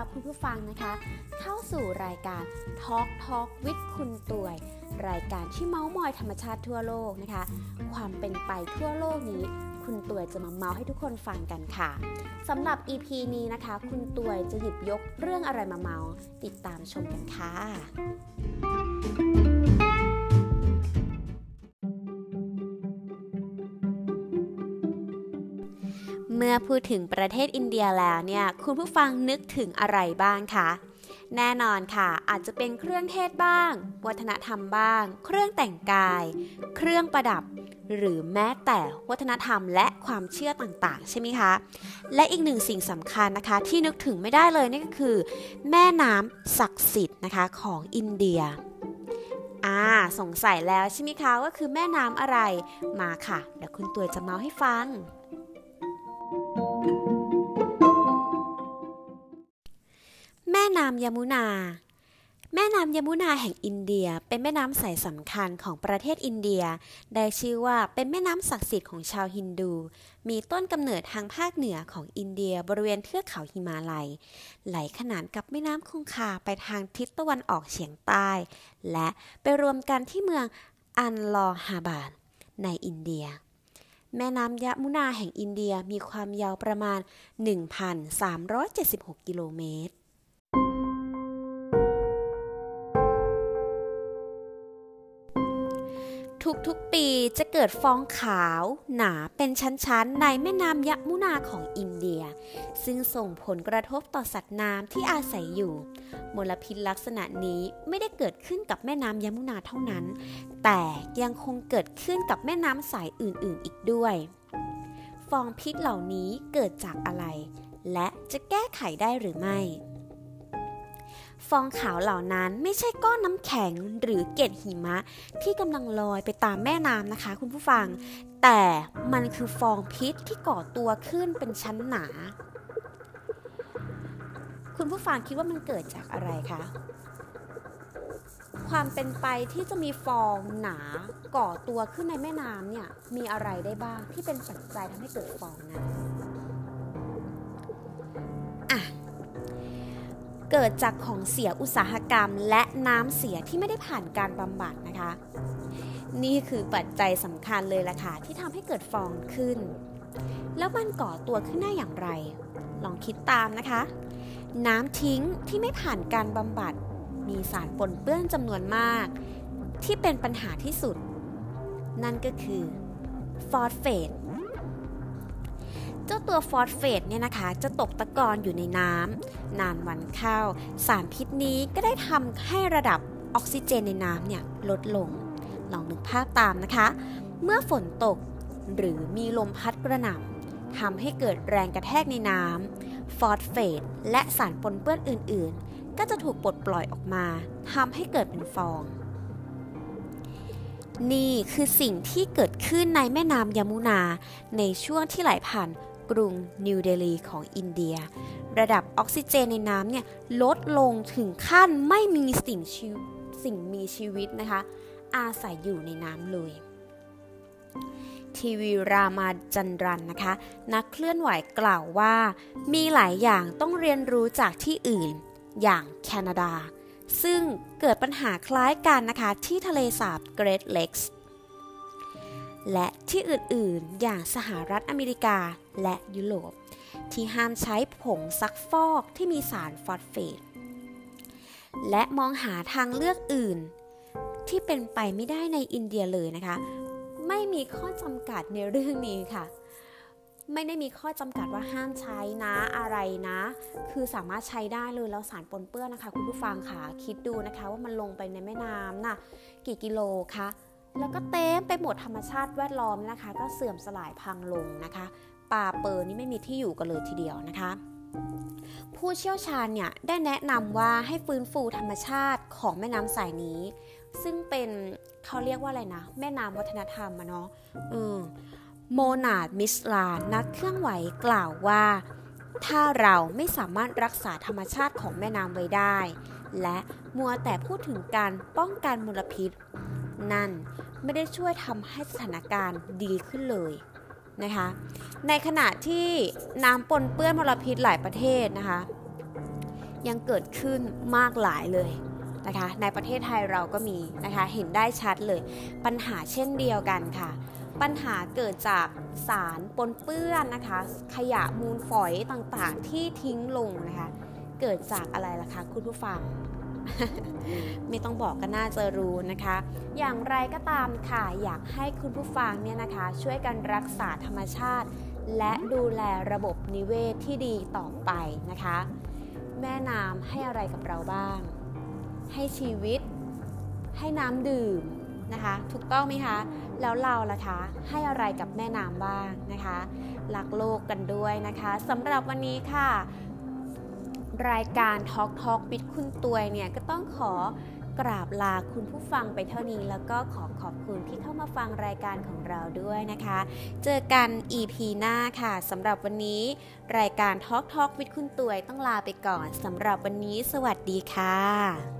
รับคุณผู้ฟังนะคะ เข้าสู่รายการ Talk Talk with คุณตวย รายการที่เมาส์มอยธรรมชาติทั่วโลกนะคะ ความเป็นไปทั่วโลกนี้ คุณตวยจะมาเมาส์ให้ทุกคนฟังกันค่ะสำหรับ EP นี้นะคะ คุณตวยจะหยิบยกเรื่องอะไรมาเมาส์ติดตามชมกันค่ะ มื่อพูดถึงประเทศอินเดียแล้วเนี่ย คุณผู้ฟังนึกถึงอะไรบ้างคะ แน่นอนค่ะ อาจจะเป็นเครื่องเทศบ้าง วัฒนธรรมบ้าง เครื่องแต่งกาย เครื่องประดับ หรือแม้แต่วัฒนธรรมและความเชื่อต่างๆ ใช่ไหมคะ และอีกหนึ่งสิ่งสำคัญนะคะ ที่นึกถึงไม่ได้เลยนี่ก็คือ แม่น้ำศักดิ์สิทธิ์นะคะของอินเดียอ่าสงสัยแล้วใช่ไหมคะว่าคือแม่น้ำอะไรมาค่ะ เดี๋ยวคุณตัวจะเมาให้ฟัง น้ำยมุนา แม่น้ำยมุนาแห่งอินเดียเป็นแม่น้ำสายสำคัญของประเทศอินเดีย ได้ชื่อว่าเป็นแม่น้ำศักดิ์สิทธิ์ของชาวฮินดู มีต้นกำเนิดทางภาคเหนือของอินเดียบริเวณเทือกเขาหิมาลัย ไหลขนานกับแม่น้ำคงคาไปทางทิศตะวันออกเฉียงใต้ และไปรวมกันที่เมืองอันลอฮาบาดในอินเดีย แม่น้ำยมุนาแห่งอินเดียมีความยาวประมาณ 1,376 กิโลเมตร ทุกๆปีจะเกิดฟองขาวหนาเป็นชั้นๆ ในแม่น้ำยมุนาของอินเดีย ซึ่งส่งผลกระทบต่อสัตว์น้ำที่อาศัยอยู่ มลพิษลักษณะนี้ไม่ได้เกิดขึ้นกับแม่น้ำยมุนาเท่านั้น แต่ยังคงเกิดขึ้นกับแม่น้ำสายอื่นๆอีกด้วย ฟองพิษเหล่านี้เกิดจากอะไร และจะแก้ไขได้หรือไม่ ฟองขาวเหล่านั้นไม่ใช่ก้อนน้ำแข็งหรือเกล็ดหิมะที่กำลังลอยไปตามแม่น้ำนะคะ คุณผู้ฟัง แต่มันคือฟองพิษที่ก่อตัวขึ้นเป็นชั้นหนา คุณผู้ฟังคิดว่ามันเกิดจากอะไรคะ ความเป็นไปที่จะมีฟองหนาก่อตัวขึ้นในแม่น้ำเนี่ยมีอะไรได้บ้างที่เป็นปัจจัยทำให้เกิดฟองนั้น เกิดจากของเสียอุตสาหกรรม และน้ำเสียที่ไม่ได้ผ่านการบำบัดนะคะ นี่คือปัจจัยสำคัญเลยล่ะค่ะที่ทำให้เกิดฟองขึ้น แล้วมันก่อตัวขึ้นได้อย่างไร ลองคิดตามนะคะ น้ำทิ้งที่ไม่ผ่านการบำบัด มีสารปนเปื้อนจำนวนมาก ที่เป็นปัญหาที่สุด นั่นก็คือฟอสเฟต เจ้าตัวฟอสเฟตเนี่ยนะคะ จะตกตะกอนอยู่ในน้ำนานวันเข้า สารพิษนี้ก็ได้ทำให้ระดับออกซิเจนในน้ำเนี่ยลดลง ลองนึกภาพตามนะคะ เมื่อฝนตกหรือมีลมพัดกระหน่ำทำให้เกิดแรงกระแทกในน้ำฟอสเฟตและสารปนเปื้อนอื่น ๆ ก็จะถูกปลดปล่อยออกมาทำให้เกิดเป็นฟอง นี่คือสิ่งที่เกิดขึ้นในแม่น้ำยมุนาในช่วงที่ไหลผ่าน กรุงนิวเดลีของอินเดีย ระดับออกซิเจนในน้ำเนี่ยลดลงถึงขั้นไม่มีสิ่งชีสิ่งมีชีวิตนะคะ อาศัยอยู่ในน้ำเลยทีวีรามาจันรันนะคะ นักเคลื่อนไหวกล่าวว่า มีหลายอย่างต้องเรียนรู้จากที่อื่น อย่างแคนาดา ซึ่งเกิดปัญหาคล้ายกันนะคะที่ทะเลสาบเกรทเล็กส์และที่อื่นๆ อย่างสหรัฐอเมริกา และยุโรป ที่ห้ามใช้ผงซักฟอกที่มีสารฟอสเฟต และมองหาทางเลือกอื่น ที่เป็นไปไม่ได้ในอินเดียเลยนะคะ ไม่มีข้อจำกัดในเรื่องนี้ค่ะ ไม่ได้มีข้อจำกัดว่าห้ามใช้นะอะไรนะ คือสามารถใช้ได้เลยแล้วสารปนเปื้อนนะคะ คุณผู้ฟังค่ะคิดดูนะคะว่ามันลงไปในแม่น้ำน่ะกี่กิโลคะแล้วก็เต็มไปหมดธรรมชาติแวดล้อมนะคะ ก็เสื่อมสลายพังลงนะคะ ป่าเปิดนี่ไม่มีที่อยู่กันเลยทีเดียวนะคะ ผู้เชี่ยวชาญเนี่ยได้แนะนำว่าให้ฟื้นฟูธรรมชาติของแม่น้ำสายนี้ ซึ่งเป็นเขาเรียกว่าอะไรนะ แม่น้ำวัฒนธรรมอะเนาะอืมโมนาดมิสลานักเครื่องไหวกล่าวว่า ถ้าเราไม่สามารถรักษาธรรมชาติของแม่น้ำไว้ได้ และมัวแต่พูดถึงการป้องกันมลพิษ นั่นไม่ได้ช่วยทำให้สถานการณ์ดีขึ้นเลย นะคะในขณะที่น้ำปนเปื้อนมลพิษหลายประเทศนะคะยังเกิดขึ้นมากหลายเลยนะคะในประเทศไทยเราก็มีนะคะเห็นได้ชัดเลยปัญหาเช่นเดียวกันค่ะ ปัญหาเกิดจากสารปนเปื้อนนะคะขยะมูลฝอยต่างๆที่ทิ้งลงนะคะเกิดจากอะไรล่ะคะคุณผู้ฟัง ไม่ต้องบอกก็น่าจะรู้นะคะ อย่างไรก็ตามค่ะ อยากให้คุณผู้ฟังเนี่ยนะคะ ช่วยกันรักษาธรรมชาติ และดูแลระบบนิเวศทที่ดีต่อไปนะคะ แม่น้ำให้อะไรกับเราบ้าง ให้ชีวิต ให้น้ำดื่มนะคะ ถูกต้องไหมคะ แล้วเราล่ะคะ ให้อะไรกับแม่น้ำบ้างนะคะ รักโลกกันด้วยนะคะสำหรับวันนี้ค่ะ รายการ Talk Talk ปิดคุณตวยเนี่ยก็ต้องขอกราบลาคุณผู้ฟังไปเท่านี้ แล้วก็ขอขอบคุณที่เข้ามาฟังรายการของเราด้วยนะคะ เจอกัน EP หน้าค่ะสำหรับวันนี้ รายการ Talk Talk วิดคุณตวยต้องลาไปก่อนสำหรับวันนี้ สวัสดีค่ะ